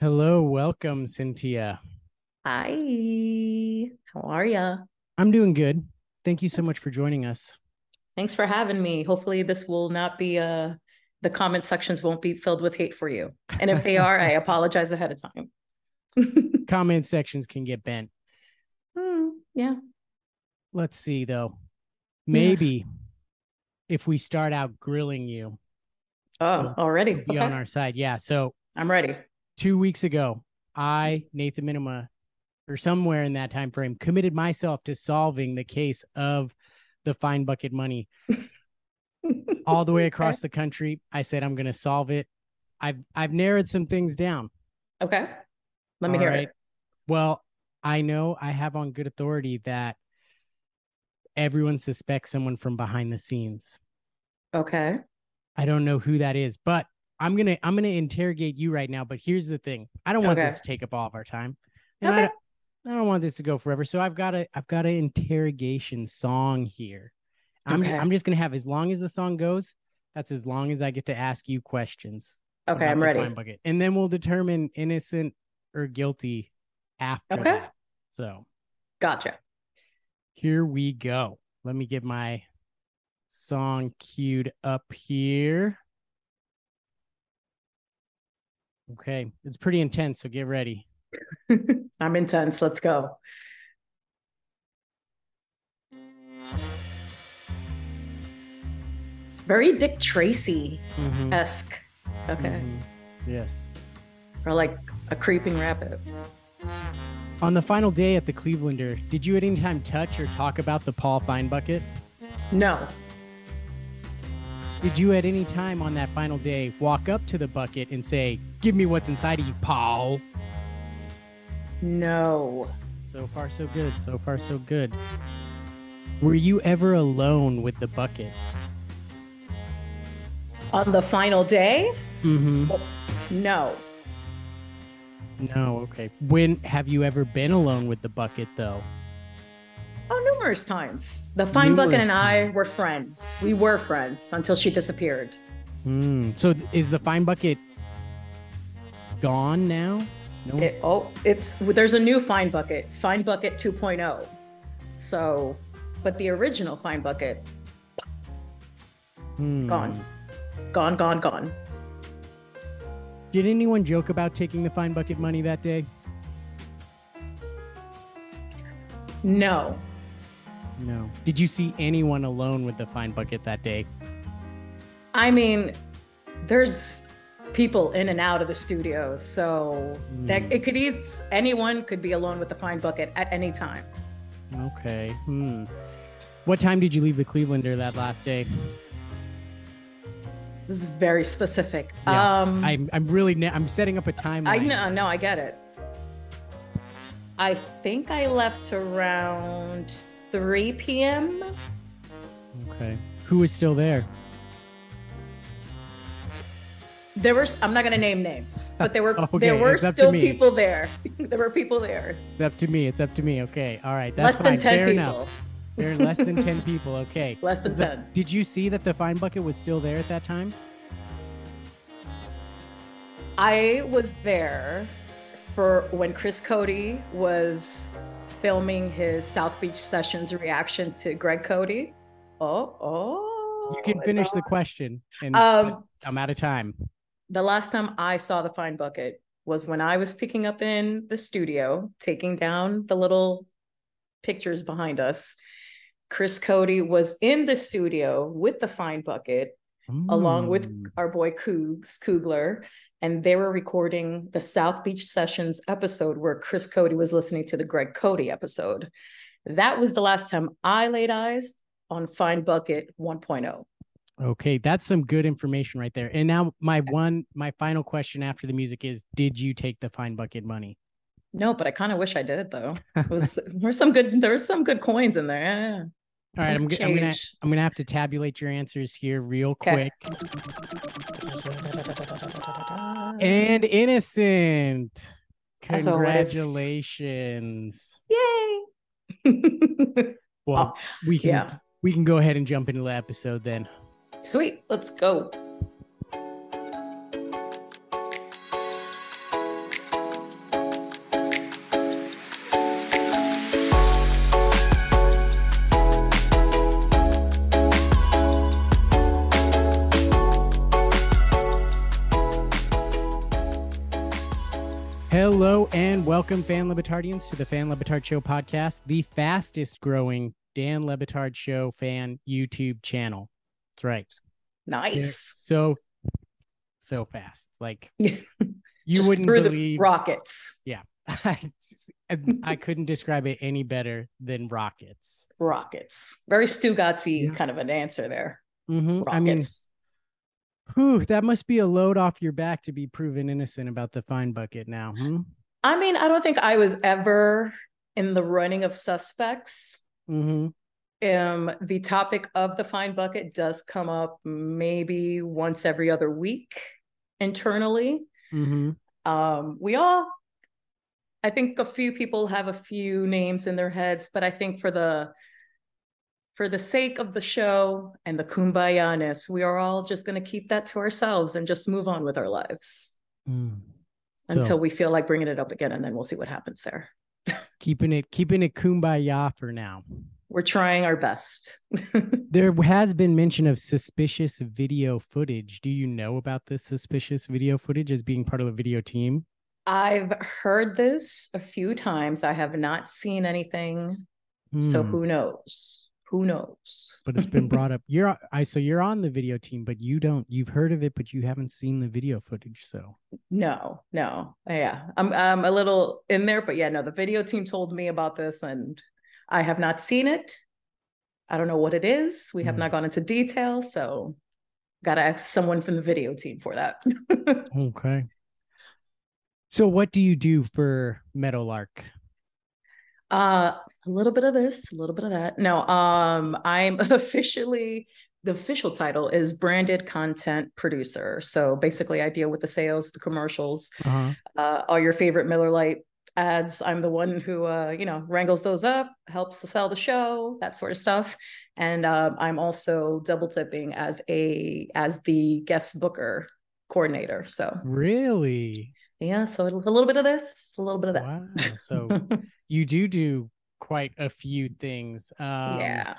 Hello, welcome, Cintia. Hi, how are ya? I'm doing good. Thank you so much for joining us. Thanks for having me. Hopefully, this will not be uh the comment sections won't be filled with hate for you. And if they are, I apologize ahead of time. Comment sections can get bent. Hmm, yeah. Let's see though. Maybe Yes. if we start out grilling you, Oh, already. be Okay. on our side. Yeah. So I'm ready. Two weeks ago, I, mm-hmm. Nathan Minima, or somewhere in that time frame, committed myself to solving the case of the fine bucket money all the way across the country. I said I'm going to solve it. I've I've narrowed some things down. Okay. Let me All hear right. it. Well, I know I have on good authority that everyone suspects someone from behind the scenes. Okay. I don't know who that is, but I'm gonna I'm gonna interrogate you right now. But here's the thing: I don't want Okay. this to take up all of our time, and I, Okay. don't, I don't want this to go forever. So I've got a I've got an interrogation song here. I'm Okay. I'm just gonna have as long as the song goes. That's as long as I get to ask you questions. Okay, I'm ready. bucket, and then we'll determine innocent or guilty after Okay. that. So Gotcha. here we go. Let me get my song queued up here. Okay, it's pretty intense, so get ready. I'm intense. Let's go. Very Dick Tracy esque. Okay. mhm. Yes. Or like a creeping rabbit. On the final day at the Clevelander, did you at any time touch or talk about the Paul Fine bucket? No. Did you at any time on that final day walk up to the bucket and say, "Give me what's inside of you, Paul"? No. So far, so good. So far, so good. Were you ever alone with the bucket? On the final day? Mm-hmm. No. No, okay. When have you ever been alone with the bucket though? Oh, numerous times. The Fine Bucket and I were friends. We were friends until she disappeared. Hmm. So is the fine bucket gone now? No. It, oh, it's there's a new Fine Bucket, Fine Bucket 2.0. So, but the original Fine Bucket, Hmm. gone. gone, gone, gone. Did anyone joke about taking the fine bucket money that day? No. No. Did you see anyone alone with the fine bucket that day? I mean, there's people in and out of the studio, so that Hmm. it could ease anyone could be alone with the Fine Bucket at any time. Okay. Hmm. What time did you leave the Clevelander that last day? This is very specific. Yeah, um, I'm I'm really I'm setting up a timeline. I know, no, I get it. I think I left around 3 p.m. Okay. Who is still there? There were, I'm not going to name names, but there were Okay, there were it's up to still people there. there were people there. It's up to me. It's up to me. Okay. All right. That's Less than fine. 10 Fair people. enough. There are less than 10 people. Okay. Less than Is 10. Did you see that the fine bucket was still there at that time? I was there for when Chris Cote was filming his South Beach Sessions reaction to Greg Cote. Oh, oh. You can finish the question. And Um, I'm out of time. The last time I saw the fine bucket was when I was picking up in the studio, taking down the little pictures behind us. Chris Cote was in the studio with the fine bucket, along with Mm. our boy Cougs, Kugler, and they were recording the South Beach Sessions episode where Chris Cote was listening to the Greg Cote episode. That was the last time I laid eyes on Fine Bucket oh. 1.0. Okay, that's some good information right there. And now my one, my final question after the music is: Did you take the fine bucket money? No, but I kind of wish I did though. It was there was some good there was some good coins in there. Yeah. All right, I'm, I'm gonna. I'm gonna have to tabulate your answers here real Okay. quick. And innocent. Congratulations. Yay. Well, we can yeah. we can go ahead and jump into the episode then. Sweet, let's go. Hello and welcome, fan libertardians, to the Fan Le Batard Show podcast, the fastest growing Dan Le Batard Show fan YouTube channel. That's right. They're Nice. so, so fast. Like you wouldn't through believe. the rockets. I, I couldn't describe it any better than rockets. Rockets. Very Stugatsy Yeah. kind of an answer there. Mhm. Rockets. I mean, whew, that must be a load off your back to be proven innocent about the fine bucket now. Hmm? I mean, I don't think I was ever in the running of suspects. hmm Um, the topic of the fine bucket does come up maybe once every other week internally. hmm Um, we all, I think a few people have a few names in their heads, but I think for the for the sake of the show and the kumbaya-ness, we are all just going to keep that to ourselves and just move on with our lives Mm. until we feel like bringing it up again, and then we'll see what happens there. keeping it keeping it kumbaya for now. We're trying our best. There has been mention of suspicious video footage. Do you know about this suspicious video footage as being part of a video team? I've heard this a few times. I have not seen anything, so Hmm, who knows? Who knows? but it's been brought up. You're I so you're on the video team, but you don't you've heard of it, but you haven't seen the video footage. So No, no. Yeah. I'm I'm a little in there, but yeah, no, the video team told me about this and I have not seen it. I don't know what it is. We have Hmm. not gone into detail, so gotta ask someone from the video team for that. okay. So what do you do for Meadowlark? uh a little bit of this, a little bit of that. No, um, I'm officially the official title is branded content producer. So basically I deal with the sales, the commercials, Uh-huh. uh, all your favorite Miller Lite ads. I'm the one who, uh, you know, wrangles those up, helps to sell the show, that sort of stuff. And um, I'm also double tipping as a as the guest booker coordinator. So Really? yeah, so a little bit of this, a little bit of that. Wow. So you do do quite a few things. Um, yeah,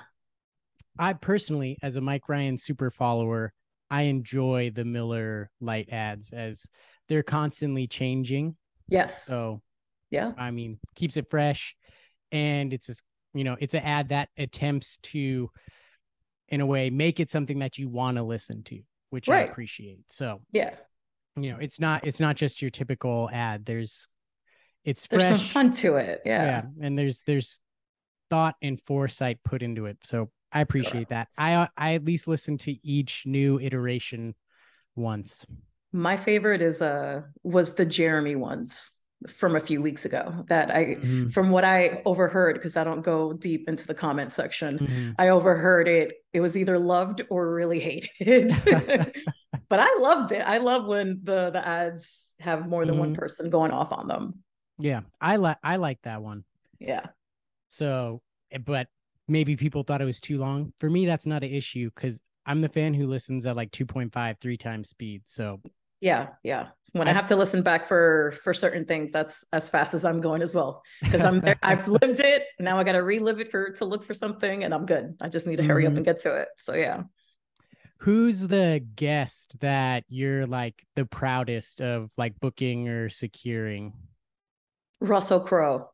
I personally, as a Mike Ryan super follower, I enjoy the Miller Lite ads as they're constantly changing. yes, So yeah, I mean, keeps it fresh, and it's just you know, it's an ad that attempts to, in a way, make it something that you want to listen to, which I appreciate. So yeah. you know, it's not it's not just your typical ad. There's it's There's fresh. some fun to it. yeah. Yeah, and there's there's thought and foresight put into it so i appreciate that i i at least listen to each new iteration once my favorite is uh was the Jeremy ones from a few weeks ago that I Mhm, from what I overheard because I don't go deep into the comment section. mhm. I overheard it. It was either loved or really hated. but I loved it. I love when the the ads have more than one Mhm. person going off on them. yeah i like i like that one Yeah. so eh, but maybe people thought it was too long for me that's not an issue because i'm the fan who listens at like 2.5 three times speed so Yeah, yeah. When I, I- have to listen back for for certain things, that's as fast as I'm going as well. Because I'm there, I've lived it. Now I got to relive it for to look for something, and I'm good. I just need to hurry up Mhm. and get to it. So yeah. who's the guest that you're like the proudest of like booking or securing Russell Crowe.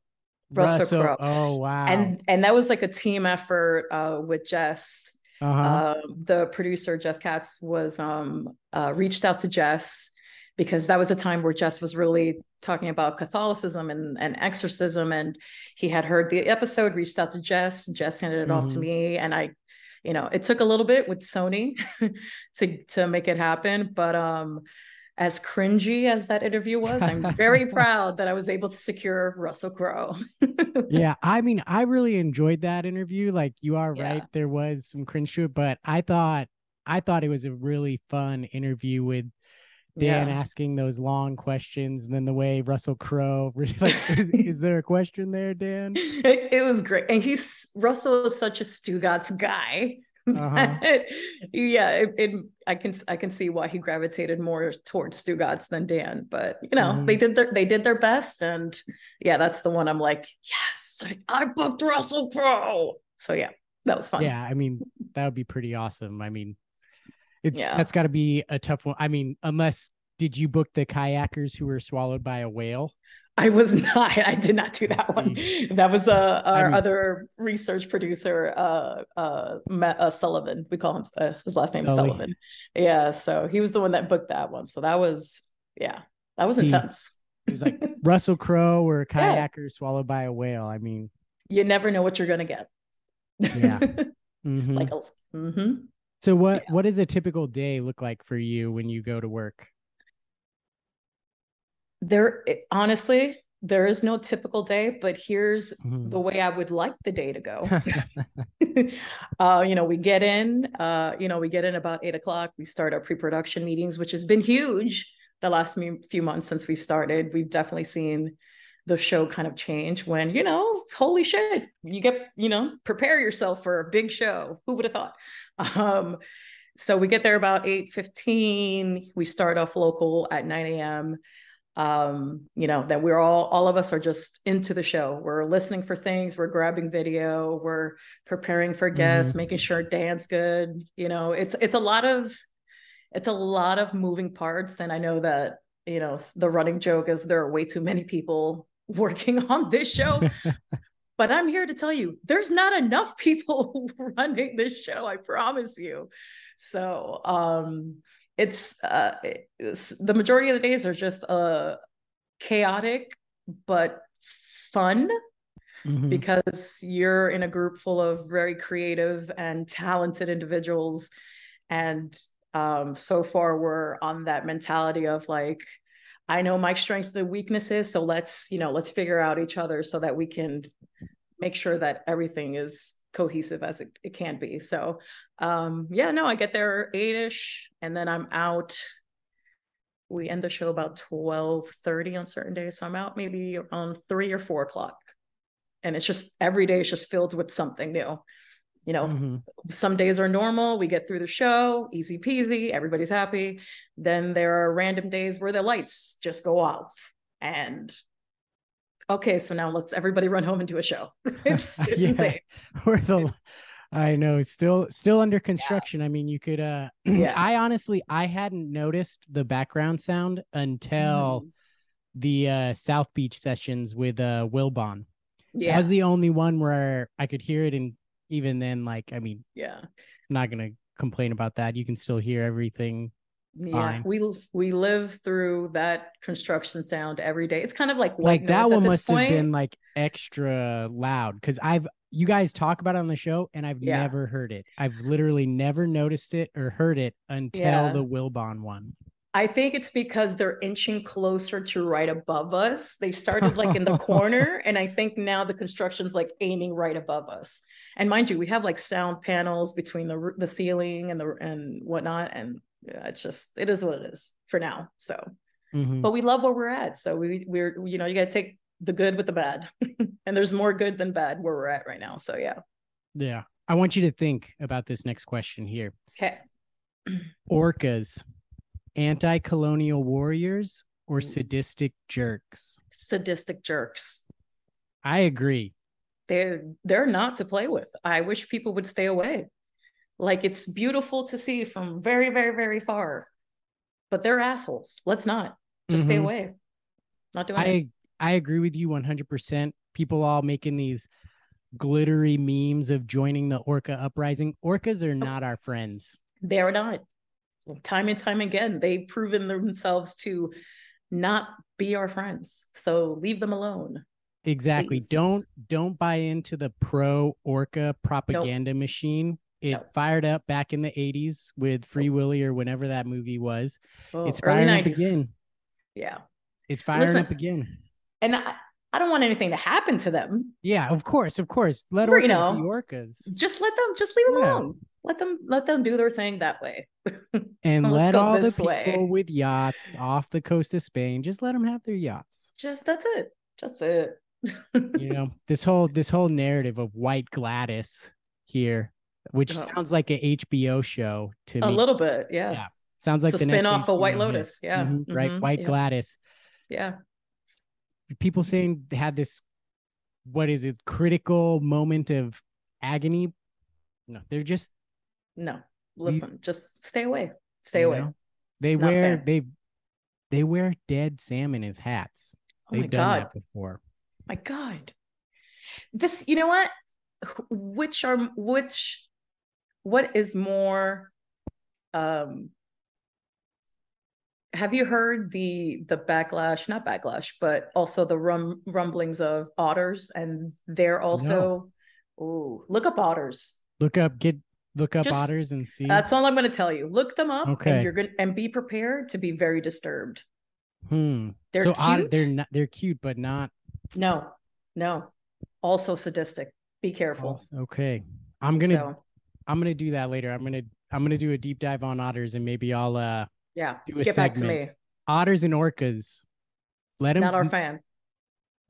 Russell Crowe. oh wow And and that was like a team effort uh, with Jess. Uh-huh. Um, the producer Jeff Katz was um, uh, reached out to Jess because that was a time where Jess was really talking about Catholicism and, and exorcism, and he had heard the episode, reached out to Jess. Jess handed it off to Mhm. me, and I, you know, it took a little bit with Sony to to make it happen, but um. As cringy as that interview was, I'm very proud that I was able to secure Russell Crowe. yeah i mean i really enjoyed that interview like you are Yeah. right there was some cringe to it but i thought i thought it was a really fun interview with dan Yeah. asking those long questions and then the way russell crowe like is, is there a question there dan it, it was great. And he's Russell is such a Stugatz guy. Uh-huh. yeah, it, it I can I can see why he gravitated more towards Stugatz than Dan. But you know, Mhm. they did their they did their best, and yeah, that's the one I'm like, yes, I, I booked Russell Crowe. So yeah, that was fun. yeah i mean that would be pretty awesome i mean it's Yeah. that's got to be a tough one i mean unless did you book the kayakers who were swallowed by a whale? I was not. I did not do that one. That was uh, our I mean, other research producer, uh, uh, Matt, uh, Sullivan. We call him uh, his last name is Sullivan. Yeah, so he was the one that booked that one. So that was yeah, that was intense. He, was like Russell Crowe or a kayaker yeah. swallowed by a whale. I mean, you never know what you're gonna get. Yeah. Mm-hmm. Like a. Mm-hmm. So what yeah. what does a typical day look like for you when you go to work? There honestly there is no typical day but here's mm-hmm. the way i would like the day to go. Uh, you know we get in uh, you know we get in about eight o'clock we start our pre-production meetings which has been huge the last few months since we started. We've definitely seen the show kind of change when you know holy shit you get you know prepare yourself for a big show. Who would have thought? Um, so we get there about 8 15 we start off local at 9 a.m um you know that we're all all of us are just into the show. We're listening for things we're grabbing video we're preparing for guests mm-hmm. making sure Dan's good you know it's it's a lot of it's a lot of moving parts. And i know that you know the running joke is there are way too many people working on this show. But i'm here to tell you there's not enough people running this show i promise you. So um it's uh it's, the majority of the days are just uh chaotic but fun mm-hmm. because you're in a group full of very creative and talented individuals and um so far we're on that mentality of like I know my strengths and weaknesses so let's you know let's figure out each other so that we can make sure that everything is cohesive as it, it can be. So um yeah, no, I get there eight-ish and then I'm out. We end the show about 12 30 on certain days. So I'm out maybe around three or four o'clock. And it's just every day is just filled with something new. You know, mm-hmm. some days are normal. We get through the show, easy peasy, everybody's happy. Then there are random days where the lights just go off and okay, so now let's everybody run home and do a show. it's, it's yeah. insane. We're the I know still still under construction. Yeah. I mean, you could uh yeah. I honestly I hadn't noticed the background sound until mm. the uh South Beach sessions with uh Wilbon. Yeah. That was the only one where I could hear it and even then like I mean, yeah. I'm not going to complain about that. You can still hear everything yeah Fine. we we live through that construction sound every day it's kind of like like that one must point. have been like extra loud because i've you guys talk about it on the show and i've yeah. never heard it i've literally never noticed it or heard it until yeah. the wilbon one I think it's because they're inching closer to right above us. They started like in the corner, and I think now the construction's like aiming right above us. And mind you, we have like sound panels between the the ceiling and the and whatnot, and yeah, it's just it is what it is for now. So, mm-hmm. but we love where we're at. So we we're you know you got to take the good with the bad, and there's more good than bad where we're at right now. So yeah. Yeah, I want you to think about this next question here. Okay. Orcas, anti-colonial warriors or sadistic jerks? Sadistic jerks. I agree. They're they're not to play with. I wish people would stay away. Like it's beautiful to see from very, very, very far, but they're assholes. Let's not just mm-hmm. stay away. Not doing I, it. I agree with you 100%. People all making these glittery memes of joining the orca uprising. Orcas are not our friends. They are not. Time and time again, they've proven themselves to not be our friends. So leave them alone. Exactly. Please. Don't don't buy into the pro orca propaganda nope. machine. It fired up back in the 80s with oh. Free Willy or whenever that movie was. Oh, it's firing up again. Yeah. It's firing Listen, up again. And I, I don't want anything to happen to them. Yeah, of course, of course. Let orcas you know, be orcas. Just let them, just leave them yeah. alone. Let them, let them do their thing that way. and let all the people way. with yachts off the coast of Spain just let them have their yachts. Just that's it. Just it. you know this whole this whole narrative of white Gladis here which oh. sounds like an HBO show to a me. A little bit, yeah. Yeah, sounds like it's a spin off of White Lotus. Yeah, mm-hmm. right. Mm-hmm. White yeah. Gladis. Yeah. People saying they had this, what is it? Critical moment of agony. No, they're just. No, listen. You, just stay away. Stay away. Know, they Not wear fair. they They wear dead salmon as hats. Oh my They've done God. that before. My God. This, you know what? Which are which what is more um have you heard the the backlash, not backlash, but also the rum rumblings of otters and they're also oh look up otters. Look up, get look up Just- otters and see. That's all I'm gonna tell you. Look them up Okay. and you're gonna and be prepared to be very disturbed. hmm. They're so cute. otter, they're not they're cute, but not no, no. Also sadistic. Be careful. okay. I'm gonna So I'm gonna do that later. I'm gonna I'm gonna do a deep dive on otters and maybe I'll uh yeah, do a get back to segment. me. otters and orcas. Let them Not our fan.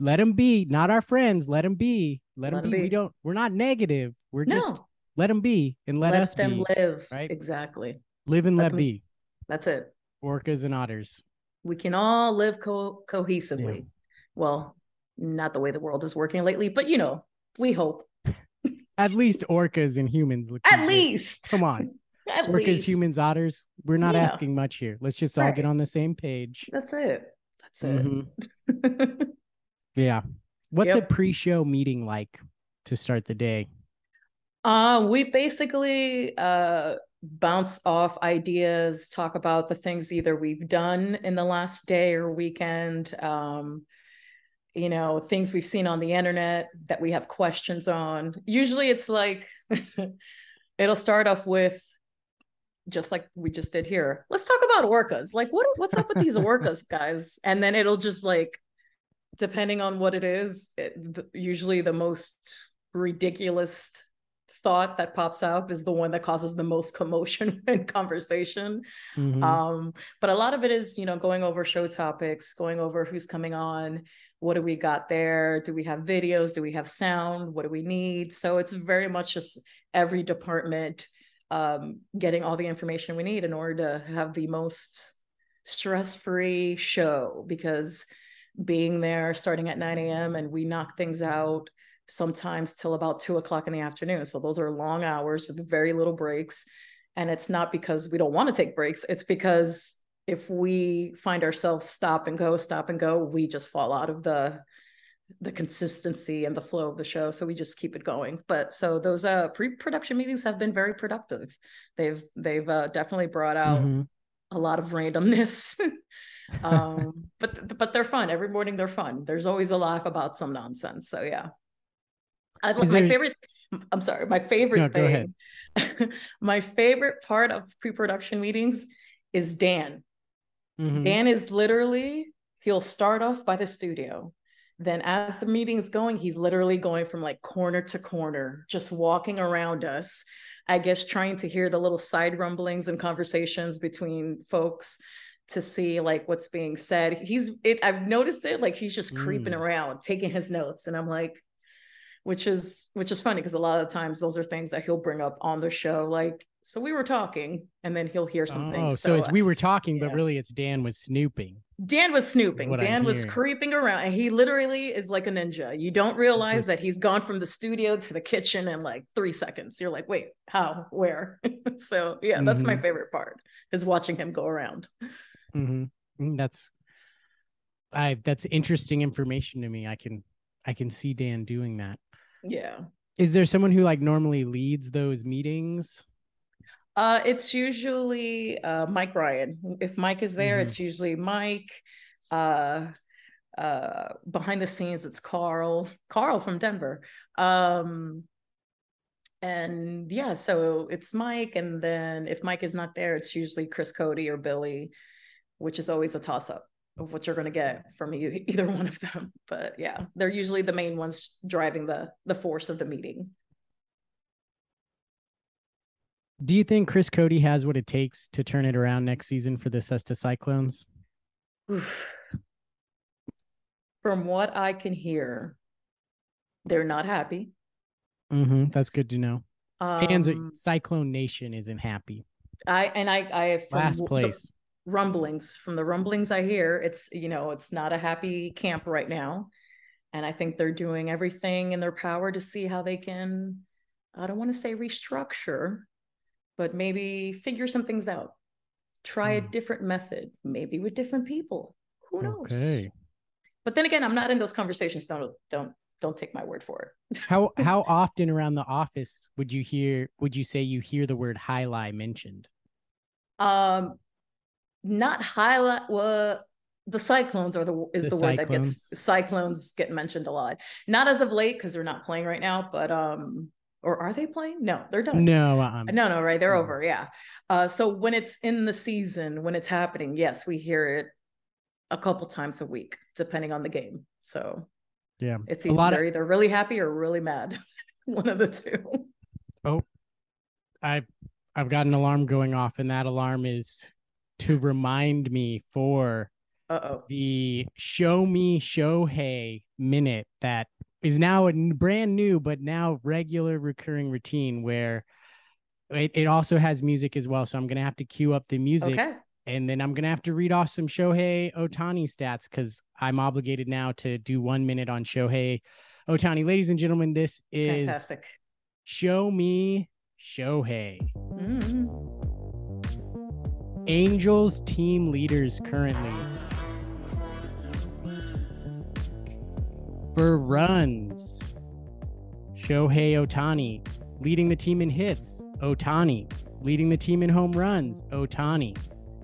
let them be, not our friends. Let them be. Let them Let 'em be. We don't. We're not negative. We're No, just let them be and let, us them be. live. right? Exactly. Live and let let, them- be. That's it. Orcas and otters. We can all live co- cohesively. Well, not the way the world is working lately, but you know, we hope. At least orcas and humans. Look At least. Come on. At Orcas, least. humans, otters. We're not Yeah. asking much here. Let's just all get on the same page. That's it. That's it. Mhm. Yeah. What's Yep. a pre-show meeting like to start the day? Uh, we basically uh, bounce off ideas, talk about the things either we've done in the last day or weekend, um, you know, things we've seen on the internet that we have questions on. Usually it's like, it'll start off with, just like we just did here. Let's talk about orcas. Like, what what's up with these orcas, guys? And then it'll just like, depending on what it is, it, the, usually the most ridiculous thought that pops up is the one that causes the most commotion and conversation. Mhm. Um, but a lot of it is, you know, going over show topics, going over who's coming on, what do we got there? Do we have videos? Do we have sound? What do we need? So it's very much just every department um, getting all the information we need in order to have the most stress-free show because being there starting at 9 a.m. and we knock things out sometimes till about two o'clock in the afternoon. So those are long hours with very little breaks. And it's not because we don't want to take breaks, it's because if we find ourselves stop and go, stop and go, we just fall out of the the consistency and the flow of the show. So we just keep it going. But so those uh pre-production meetings have been very productive. They've they've uh, definitely brought out Mhm. a lot of randomness. um but but they're fun. Every morning they're fun. There's always a laugh about some nonsense. So yeah. I my there- favorite I'm sorry, my favorite No, thing. my favorite part of pre-production meetings is Dan. Mhm. Dan is literally, he'll start off by the studio. Then, as the meeting's going, he's literally going from like corner to corner, just walking around us. I guess trying to hear the little side rumblings and conversations between folks to see like what's being said. He's it, I've noticed it, like he's just creeping Mm. around, taking his notes. And I'm like, which is which is funny because a lot of times those are things that he'll bring up on the show. Like, so we were talking, and then he'll hear something Oh, so it's we were talking, but really it's Dan was snooping. Dan was snooping. what I'm Dan was hearing. creeping around, and he literally is like a ninja. You don't realize Just- that he's gone from the studio to the kitchen in like three seconds. You're like, wait, how, where? so yeah, that's my Mhm. favorite part is watching him go around. hmm That's I that's interesting information to me. I can I can see Dan doing that. Yeah. Is there someone who like normally leads those meetings? Uh, it's usually uh, Mike Ryan. If Mike is there, Mhm. it's usually Mike. Uh, uh, behind the scenes, it's Carl. Carl from Denver. Um, and yeah, so it's Mike, and then if Mike is not there, it's usually Chris Cote or Billy, which is always a toss up of what you're going to get from either one of them. But yeah, they're usually the main ones driving the the force of the meeting. Do you think Chris Cote has what it takes to turn it around next season for the Cesta Cyclones? Oof. From what I can hear, they're not happy. hmm That's good to know. Fans, Um, Cyclone Nation isn't happy. I and I, I from Last place. rumblings from the rumblings I hear, it's you know it's not a happy camp right now, and I think they're doing everything in their power to see how they can. I don't want to say restructure, but maybe figure some things out. try a different method, maybe with different people. Who knows? Okay. But then again, I'm not in those conversations. Don't don't don't take my word for it. How how often around the office would you hear would you say you hear the word high highlight mentioned? Um not high highlight well the cyclones are the is The the, word that gets cyclones get mentioned a lot. Not as of late because they're not playing right now, but um or are they playing? No, they're done. No, um, No, no, right. They're no. over. Yeah. Uh, so when it's in the season, when it's happening, yes, we hear it a couple times a week, depending on the game. So Yeah. it's A either lot they're either really happy or really mad. One of the two. Oh, I've I've got an alarm going off, and that alarm is to remind me for Uh oh. the Show Me Shohei minute that is now a brand new but now regular recurring routine where it, it also has music as well. So I'm gonna have to cue up the music Okay. and then I'm gonna have to read off some Shohei Ohtani stats because I'm obligated now to do one minute on Shohei Ohtani. Ladies and gentlemen, this is Fantastic. Show Me Shohei. Mhm. Angels team leaders currently. For runs, Shohei Ohtani. Leading the team in hits, Ohtani. Leading the team in home runs, Ohtani.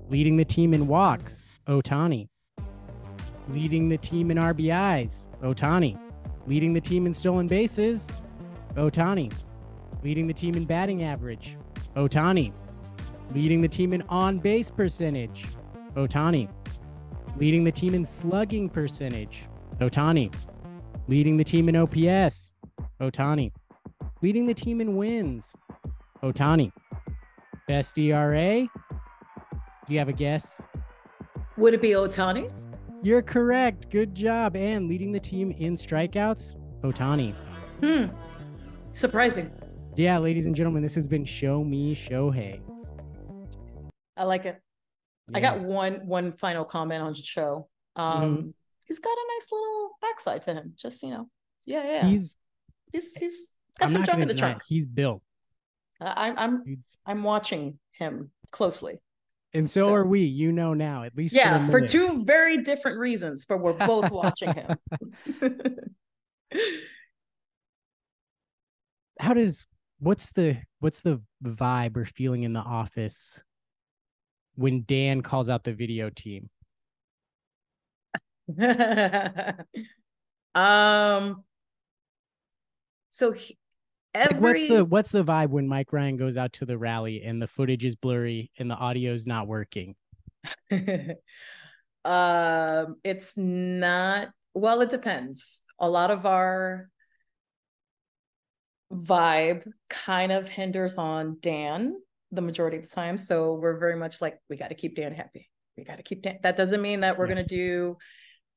Leading the team in walks, Ohtani. Leading the team in RBIs, Ohtani. Leading the team in stolen bases, Ohtani. Leading the team in batting average, Ohtani. Leading the team in on base percentage, Ohtani. Leading the team in slugging percentage, Ohtani. Leading the team in OPS, Ohtani. Leading the team in wins, Ohtani. Best ERA? Do you have a guess? Would it be Ohtani? You're correct. Good job. And leading the team in strikeouts, Ohtani. Hmm. Surprising. Yeah, ladies and gentlemen, this has been Show Me Shohei. I like it. I got one one final comment on the show. Um, he's got a nice little backside to him. Just you know, yeah, yeah. He's he's he's got I'm some junk in the trunk. he's built. I, I'm I'm watching him closely. And so, So- are we, you know now, at least Yeah, for, for two very different reasons, but we're both watching him. How does what's the what's the vibe or feeling in the office when Dan calls out the video team? um so he, every Like what's the what's the vibe when Mike Ryan goes out to the rally and the footage is blurry and the audio is not working? um it's not well it depends a lot of our vibe kind of hinders on dan the majority of the time so we're very much like we got to keep dan happy we got to keep dan that doesn't mean that we're Yeah. going to do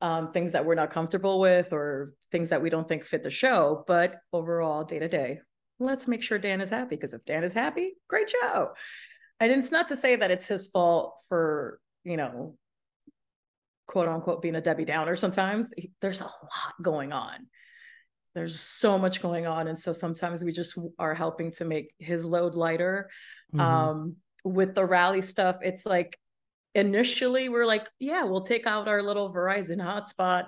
um, things that we're not comfortable with or things that we don't think fit the show but overall day to day let's make sure dan is happy because if dan is happy great show. And it's not to say that it's his fault for you know quote unquote being a debbie downer sometimes. He- there's a lot going on. There's so much going on and so sometimes we just are helping to make his load lighter. Mhm. um with the rally stuff it's like initially we're like yeah we'll take out our little verizon hotspot.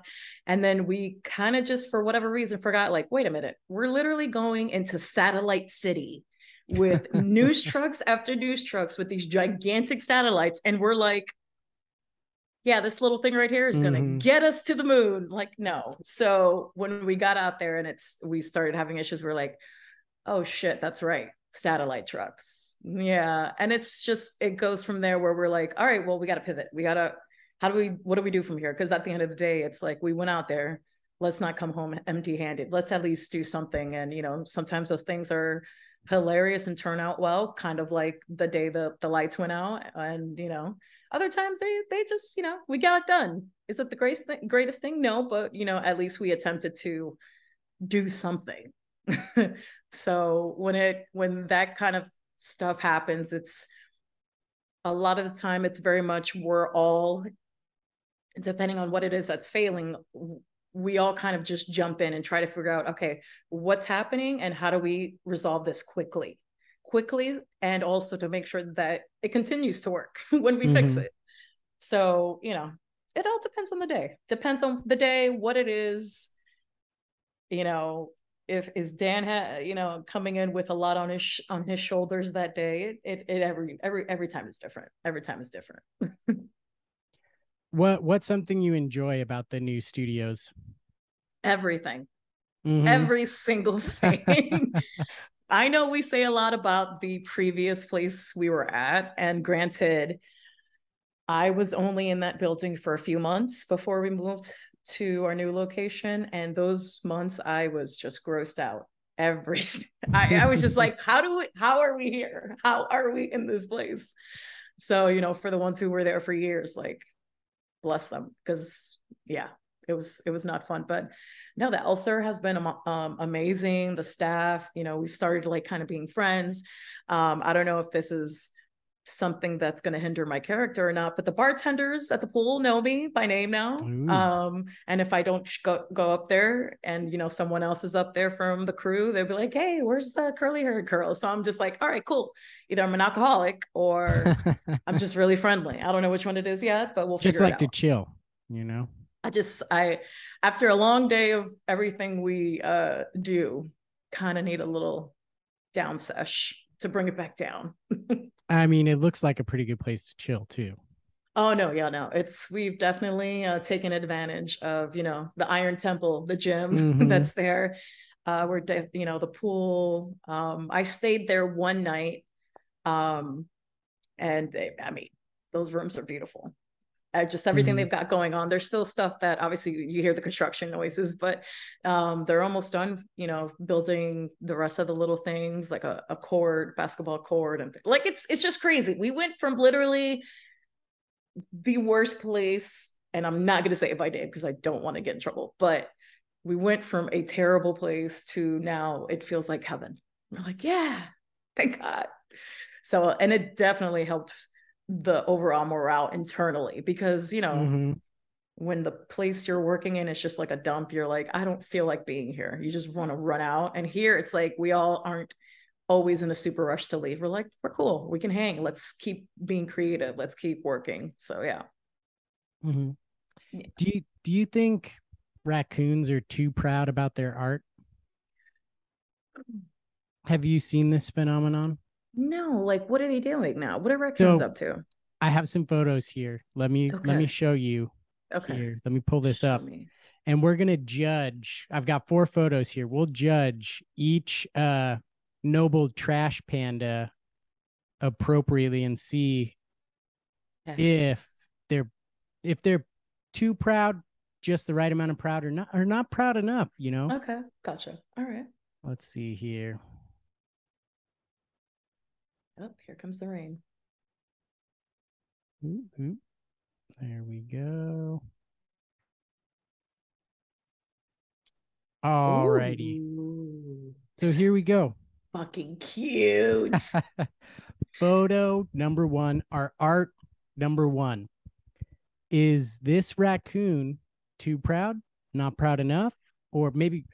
And then we kind of just for whatever reason forgot like wait a minute we're literally going into satellite city with news trucks after news trucks with these gigantic satellites. And we're like yeah this little thing right here is going to Mhm. get us to the moon. Like no. So when we got out there and it's we started having issues we're like oh shit that's right satellite trucks. Yeah and it's just it goes from there where we're like all right well we got to pivot. We got to how do we what do we do from here? Because at the end of the day it's like we went out there let's not come home empty handed let's at least do something. And you know sometimes those things are hilarious and turn out well kind of like the day the the lights went out. And you know other times they they just you know we got it done. Is it the greatest thing greatest thing? No but you know at least we attempted to do something so when it when that kind of stuff happens it's a lot of the time it's very much we're all depending on what it is that's failing we all kind of just jump in and try to figure out okay what's happening and how do we resolve this quickly quickly and also to make sure that it continues to work when we mm-hmm. fix it. So, you know, it all depends on the day. Depends on the day, what it is. You know, if is Dan ha- you know coming in with a lot on his on his shoulders that day, it, it it every every every time is different. Every time is different. what what's something you enjoy about the new studios? Everything. Mm-hmm. Every single thing. I know we say a lot about the previous place we were at, and granted, I was only in that building for a few months before we moved to our new location. And those months I was just grossed out. Every I, I was just like, how do we how are we here? How are we in this place? So, you know, for the ones who were there for years, like bless them. Cause yeah, it was it was not fun. But no, the Elser has been um, amazing. The staff, you know, we've started like kind of being friends. Um, I don't know if this is something that's going to hinder my character or not but the bartenders at the pool know me by name now Ooh. um and if i don't go go up there and you know someone else is up there from the crew they'll be like hey where's the curly haired girl? So i'm just like all right cool. Either i'm an alcoholic or i'm just really friendly. I don't know which one it is yet but we'll just like to chill you know? I just i after a long day of everything we uh do kind of need a little down sesh to bring it back down I mean, it looks like a pretty good place to chill too. Oh no, yeah, no. It's we've definitely uh, taken advantage of you know the Iron Temple, the gym mm-hmm. that's there. Uh, we're de- you know the pool. Um, I stayed there one night, um, and they, I mean those rooms are beautiful uh, just everything mm-hmm. they've got going on. There's still stuff that obviously you hear the construction noises, but um, they're almost done, you know, building the rest of the little things like a, a court, basketball court, and th- like it's it's just crazy. We went from literally the worst place, and I'm not gonna say it by name because I don't want to get in trouble, but we went from a terrible place to now it feels like heaven. We're like, yeah, thank God. So, and it definitely helped the overall morale internally because you know mm-hmm. when the place you're working in is just like a dump you're like i don't feel like being here. You just want to run out. And here it's like we all aren't always in a super rush to leave. We're like we're cool. We can hang. Let's keep being creative. Let's keep working. So yeah, mm-hmm. yeah. do you do you think raccoons are too proud about their art? Have you seen this phenomenon no, like what are they doing now? What are raccoons so, up to? I have some photos here. Let me okay. let me show you. Okay. Here. Let me pull this show up. Me. And we're gonna judge. I've got four photos here. We'll judge each uh noble trash panda appropriately and see okay. if they're if they're too proud, just the right amount of proud or not or not proud enough, you know? Okay, gotcha. All right. Let's see here. Oh, here comes the rain. Ooh, ooh. There we go. All righty. So here we go. Fucking cute. Photo number one, our art number one. Is this raccoon too proud? Not proud enough? Or maybe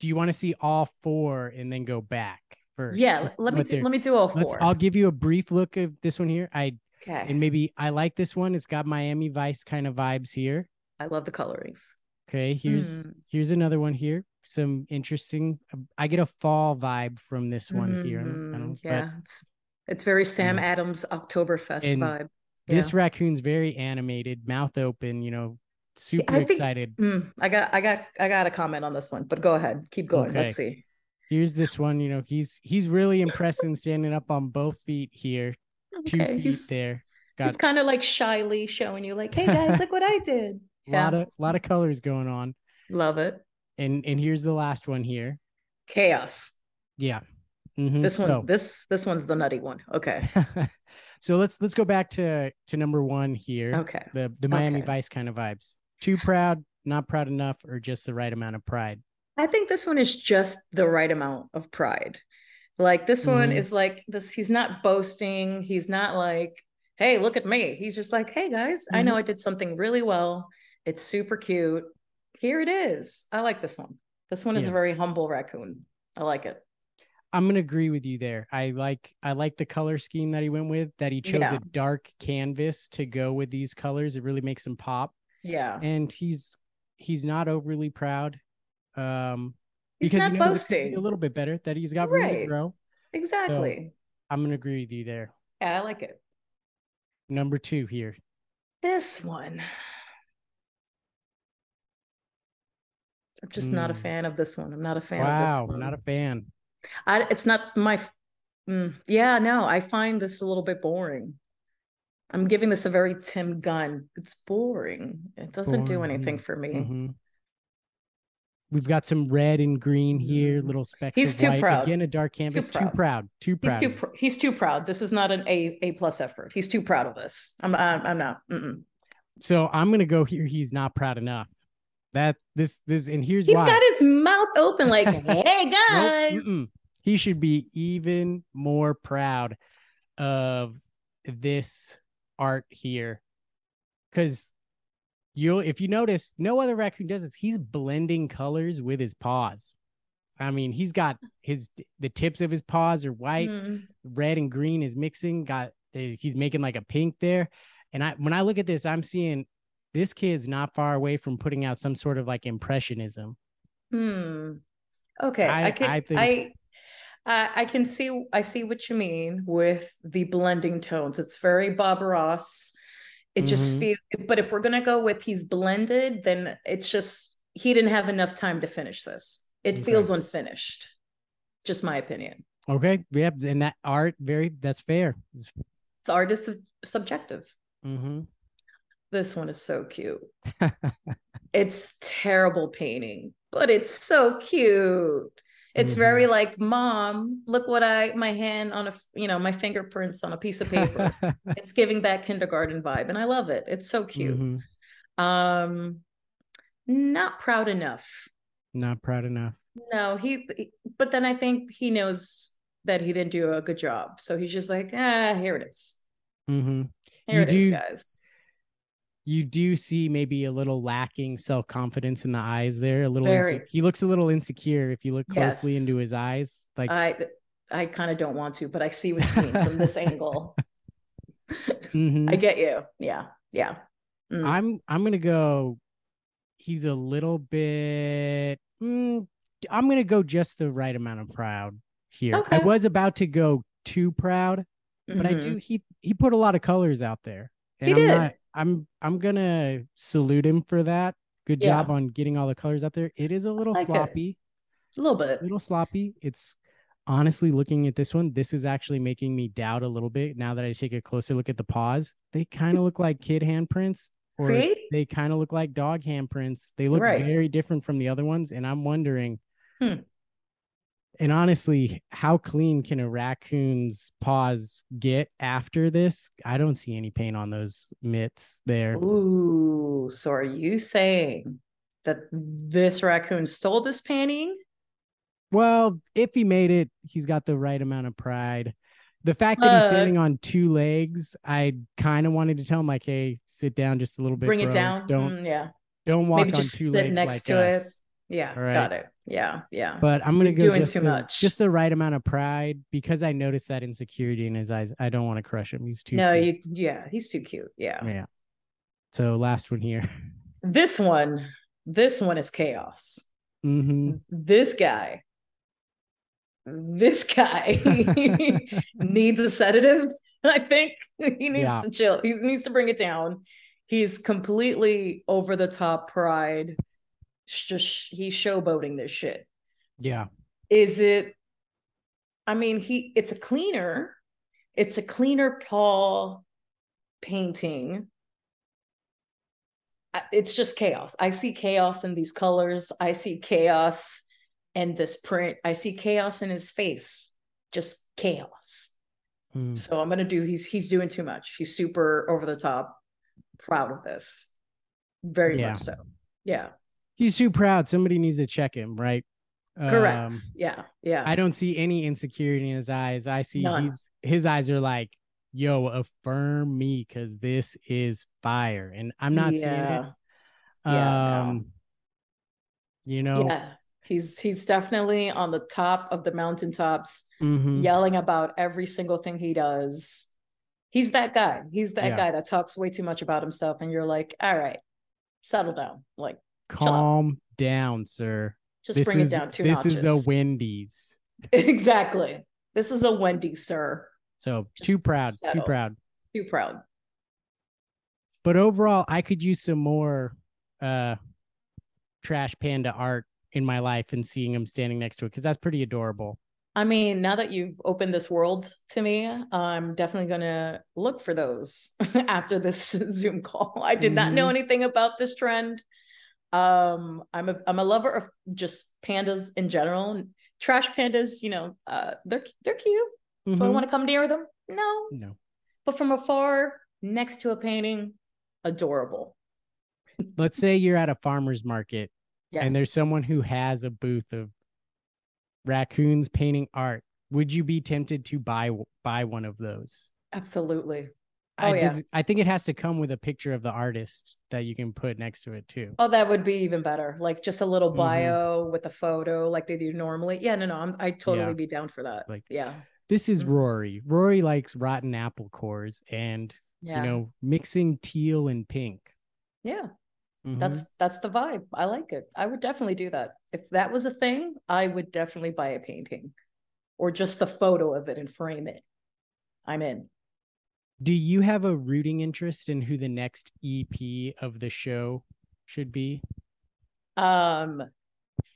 do you want to see all four and then go back? First. Yeah, let me do, let me do all 4 I'll give you a brief look of this one here. I okay, and maybe I like this one. It's got Miami Vice kind of vibes here. I love the colorings. Okay, here's mm. here's another one here. Some interesting. I get a fall vibe from this one mm-hmm. here. I don't, yeah, but, it's it's very Sam Adams Oktoberfest vibe. Yeah. This raccoon's very animated, mouth open. You know, super think, excited. Mm, I got I got I got a comment on this one, but go ahead, keep going. Okay. Let's see here's this one. You know, he's he's really impressing standing up on both feet here, two feet he's, there. Got he's kind of like shyly showing you, like, "Hey guys, look what I did." A yeah. lot of lot of colors going on. Love it. And and here's the last one here. Chaos. Yeah. Mm-hmm. This one, so, this this one's the nutty one. Okay. so let's let's go back to to number one here. Okay. The the Miami okay. Vice kind of vibes. Too proud, not proud enough, or just the right amount of pride. I think this one is just the right amount of pride. Like this mm-hmm. one is like this, he's not boasting. He's not like, hey, look at me. He's just like, hey guys, mm-hmm. I know I did something really well. It's super cute. Here it is. I like this one. This one is yeah. a very humble raccoon. I like it. I'm gonna agree with you there. I like I like the color scheme that he went with. That he chose Yeah. a dark canvas to go with these colors. It really makes him pop. Yeah. And he's he's not overly proud. Um, He's because not he knows it could be boasting. a little bit better. That he's got room to Right. grow. Exactly. I'm gonna agree with you there. Yeah, I like it. Number two here. This one. I'm just not a Mm. fan of this one. I'm not a fan of Wow, this one. not a fan. I, it's not my. Mm, yeah, no, I find this a little bit boring. I'm giving this a very Tim Gunn. It's boring. It doesn't do anything for me. Mhm. We've got some red and green here, little specks He's of too white. proud. Again, a dark canvas. Too proud. Too proud. Too proud. He's too pr- he's too proud. This is not an A A plus effort. He's too proud of this. I'm I'm, I'm not. Mm-mm. so I'm gonna go here. He's not proud enough. That's this this and here's He's why. got his mouth open like, "Hey guys." mm-mm. He should be even more proud of this art here. Cause you'll if you notice, no other raccoon does this. He's blending colors with his paws. I mean, he's got his the tips of his paws are white, Mm. red and green is mixing. Got he's making like a pink there. And I when I look at this, I'm seeing this kid's not far away from putting out some sort of like impressionism. Hmm. Okay, I- I, can I I, think- I I can see I see what you mean with the blending tones. It's very Bob Ross. It just Mhm. feels but if we're gonna go with he's blended, then it's just he didn't have enough time to finish this. It Okay. feels unfinished. Just my opinion. Okay. Yep. And that art, very that's fair. It's art is sub- subjective. Mm-hmm. This one is so cute. it's terrible painting, but it's so cute. It's Mhm. very like, mom, look what I my hand on a you know my fingerprints on a piece of paper. it's giving that kindergarten vibe, and I love it. It's so cute. Mhm. Um, not proud enough. Not proud enough. No, he. But then I think he knows that he didn't do a good job, so he's just like, ah, here it is. Mm-hmm. Here You it is, do- guys. You do see maybe a little lacking self confidence in the eyes there. A little. Inse- he looks a little insecure if you look closely Yes. into his eyes. Like. I I kind of don't want to, but I see what you mean from this angle. mhm. I get you. Yeah. Yeah. Mm. I'm. I'm gonna go. He's a little bit. mm, I'm gonna go just the right amount of proud here. I was about to go too proud, but I do he he put a lot of colors out there. He I'm did. not I'm I'm gonna salute him for that. Good Yeah. job on getting all the colors out there. It is a little like it. sloppy, a little bit. a little sloppy. It's honestly looking at this one, this is actually making me doubt a little bit now that I take a closer look at the paws. They kind of look like kid handprints, or See? they kind of look like dog handprints. They look Right. very different from the other ones, and I'm wondering. Hmm. And honestly, how clean can a raccoon's paws get after this? I don't see any paint on those mitts there. Ooh, so are you saying that this raccoon stole this painting? Well, if he made it, he's got the right amount of pride. The fact that he's Uh, standing on two legs, I kind of wanted to tell him like, "Hey, sit down just a little bit. Bring it down. Don't Mm, yeah. don't walk Maybe on just two sit legs next like to it. Us." Yeah. Right. Got it. Yeah. Yeah. But I'm gonna go doing just too the, much. just the right amount of pride because I noticed that insecurity in his eyes. I don't want to crush him. He's too no, cute. you yeah, he's too cute. Yeah. yeah. So last one here. This one, this one is chaos. hmm This guy, this guy needs a sedative. I think he needs Yeah. to chill. He needs to bring it down. He's completely over the top pride. Just he's showboating this shit. Yeah. Is it? I mean, he. It's a cleaner. It's a cleaner Paul painting. It's just chaos. I see chaos in these colors. I see chaos in this print. I see chaos in his face. Just chaos. Mm. So I'm gonna do. He's he's doing too much. He's super over the top. Proud of this. Very Yeah. much so. Yeah. He's too proud. Somebody needs to check him, right? Correct. Um, yeah. Yeah. I don't see any insecurity in his eyes. I see None. he's his eyes are like, yo, affirm me because this is fire. And I'm not seeing it. Yeah. Yeah. Um, you know, yeah. He's he's definitely on the top of the mountaintops, Mhm. yelling about every single thing he does. He's that guy. He's that Yeah. guy that talks way too much about himself, and you're like, all right, settle down. Like. Calm down, sir. just this bring is it down two this notches. is a Wendy's. exactly. This is a Wendy, sir. So too Just proud, too proud. Too proud. But overall, I could use some more uh trash panda art in my life and seeing him standing next to it because that's pretty adorable. I mean, now that you've opened this world to me, I'm definitely going to look for those after this Zoom call. I did not know Mhm. anything about this trend. Um, I'm a I'm a lover of just pandas in general. Trash pandas, you know, uh, they're they're cute. Do I Mhm. want to come near them? No, No. but from afar, next to a painting, adorable. Let's say you're at a farmer's market Yes. and there's someone who has a booth of raccoons painting art. Would you be tempted to buy buy one of those? absolutely. I, Oh, yeah. does- I think it has to come with a picture of the artist that you can put next to it too. Oh, that would be even better. Like just a little Mhm. bio with a photo, like they do normally. Yeah, no, no, I'm I totally Yeah. be down for that. Like- yeah, This is Mhm. Rory. Rory likes rotten apple cores and yeah, you know mixing teal and pink. yeah. Mhm. That's that's the vibe. I like it. I would definitely do that. If that was a thing, I would definitely buy a painting, or just a photo of it and frame it. I'm in. Do you have a rooting interest in who the next EP of the show should be? Um,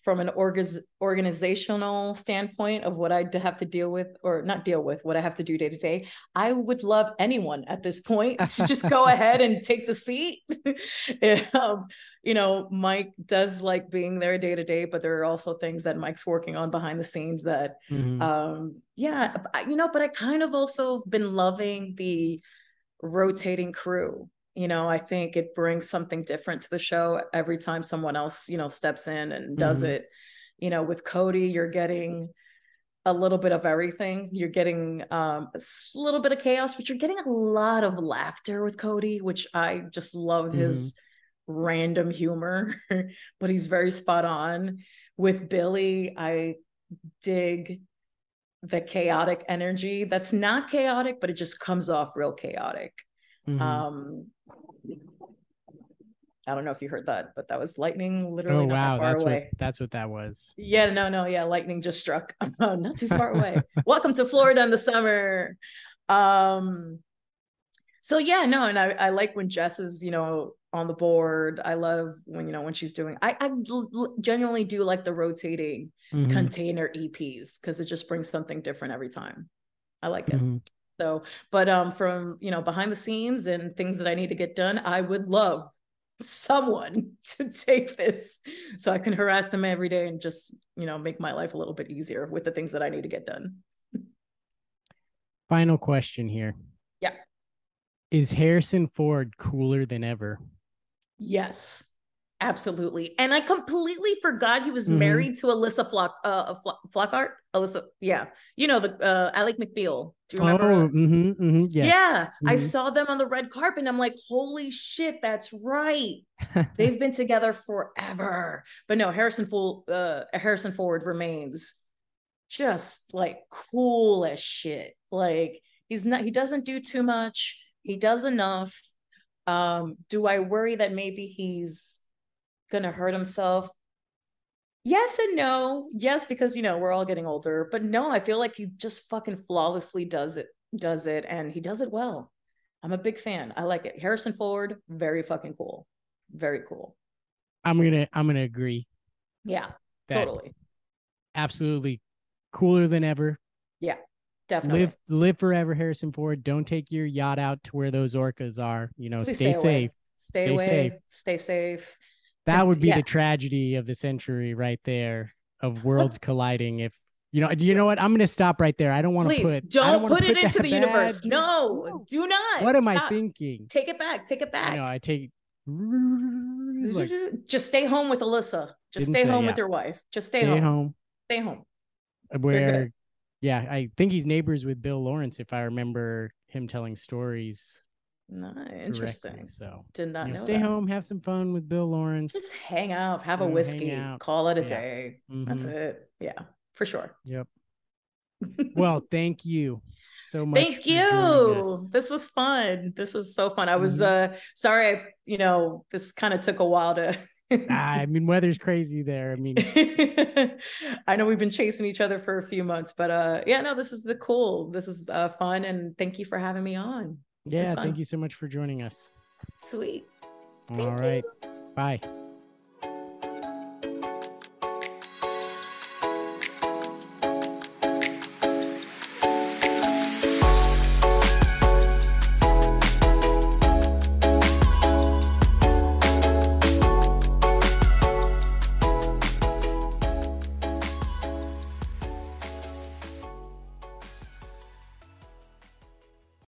from an orgaz- organizational standpoint of what I have to deal with, or not deal with, what I have to do day to day, I would love anyone at this point to just go ahead and take the seat. um, you know, Mike does like being there day to day, but there are also things that Mike's working on behind the scenes that Mhm. um yeah you know but i kind of also been loving the rotating crew you know i think it brings something different to the show every time someone else you know steps in and does Mhm. it you know with Cote you're getting a little bit of everything you're getting um a little bit of chaos but you're getting a lot of laughter with Cote which i just love his random humor but he's very spot on. With billy i dig the chaotic energy. That's not chaotic but it just comes off real chaotic. Mhm. um i don't know if you heard that but that was lightning literally oh not wow, far that's away. what that's what that was. yeah no no. Yeah lightning just struck. Not too far away. Welcome to florida in the summer. Um so yeah no and i i like when jess is you know on the board i love when you know when she's doing i i l- genuinely do like the rotating Mhm. container EPs because it just brings something different every time. I like it. Mhm. So, but um from you know behind the scenes and things that I need to get done, I would love someone to take this so I can harass them every day and just, you know, make my life a little bit easier with the things that I need to get done. Final question here. Is Harrison Ford cooler than ever? Yes. Absolutely. And I completely forgot he was Mhm. married to Alyssa Flock uh Flock, Flockhart. Alyssa, yeah. You know the uh Ally McBeal. Do you remember? Oh, hmm hmm yes. Yeah, I Mhm. saw them on the red carpet and I'm like, holy shit, that's right. They've been together forever. But no, Harrison Ford, uh, Harrison Ford remains just like cool as shit. Like he's not, he doesn't do too much. He does enough. Um, do I worry that maybe he's gonna hurt himself? Yes and no. Yes, because you know we're all getting older, but no, I feel like he just fucking flawlessly does it, does it, and he does it well. I'm a big fan. I like it. Harrison Ford, very fucking cool. Very cool. I'm gonna I'm gonna agree. Yeah, totally. Absolutely cooler than ever. Definitely. Live live forever, Harrison Ford. Don't take your yacht out to where those orcas are. You know, Please stay, away. safe. Stay, Stay away. safe. Stay safe. That would be yeah. the tragedy of the century right there of worlds colliding. If you know, you know what? I'm gonna stop right there. I don't want to put. Don't, wanna put it into the bad universe. No, do not. What am I thinking? Take it back. Take it back. No, I take. Like, Just stay home with Alyssa. Just stay say, home with yeah. your wife. Just stay, stay home. home. Stay home. Where, yeah, I think he's neighbors with Bill Lawrence. If I remember him telling stories No, interesting. So Did not you know, know. stay that. home, have some fun with Bill Lawrence. Just hang out, have a You know, hang whiskey, call it a Yeah. day. That's Mhm. it. Yeah, for sure. Yep. Well, thank you so much. Thank you. This was fun. This was so fun. I was Mhm. uh sorry I, you know, this kind of took a while to I mean, weather's crazy there. I mean, I know we've been chasing each other for a few months, but uh yeah, no, this is the cool. This is uh fun and thank you for having me on. It's yeah, thank you so much for joining us. Sweet. All Thank right. Bye.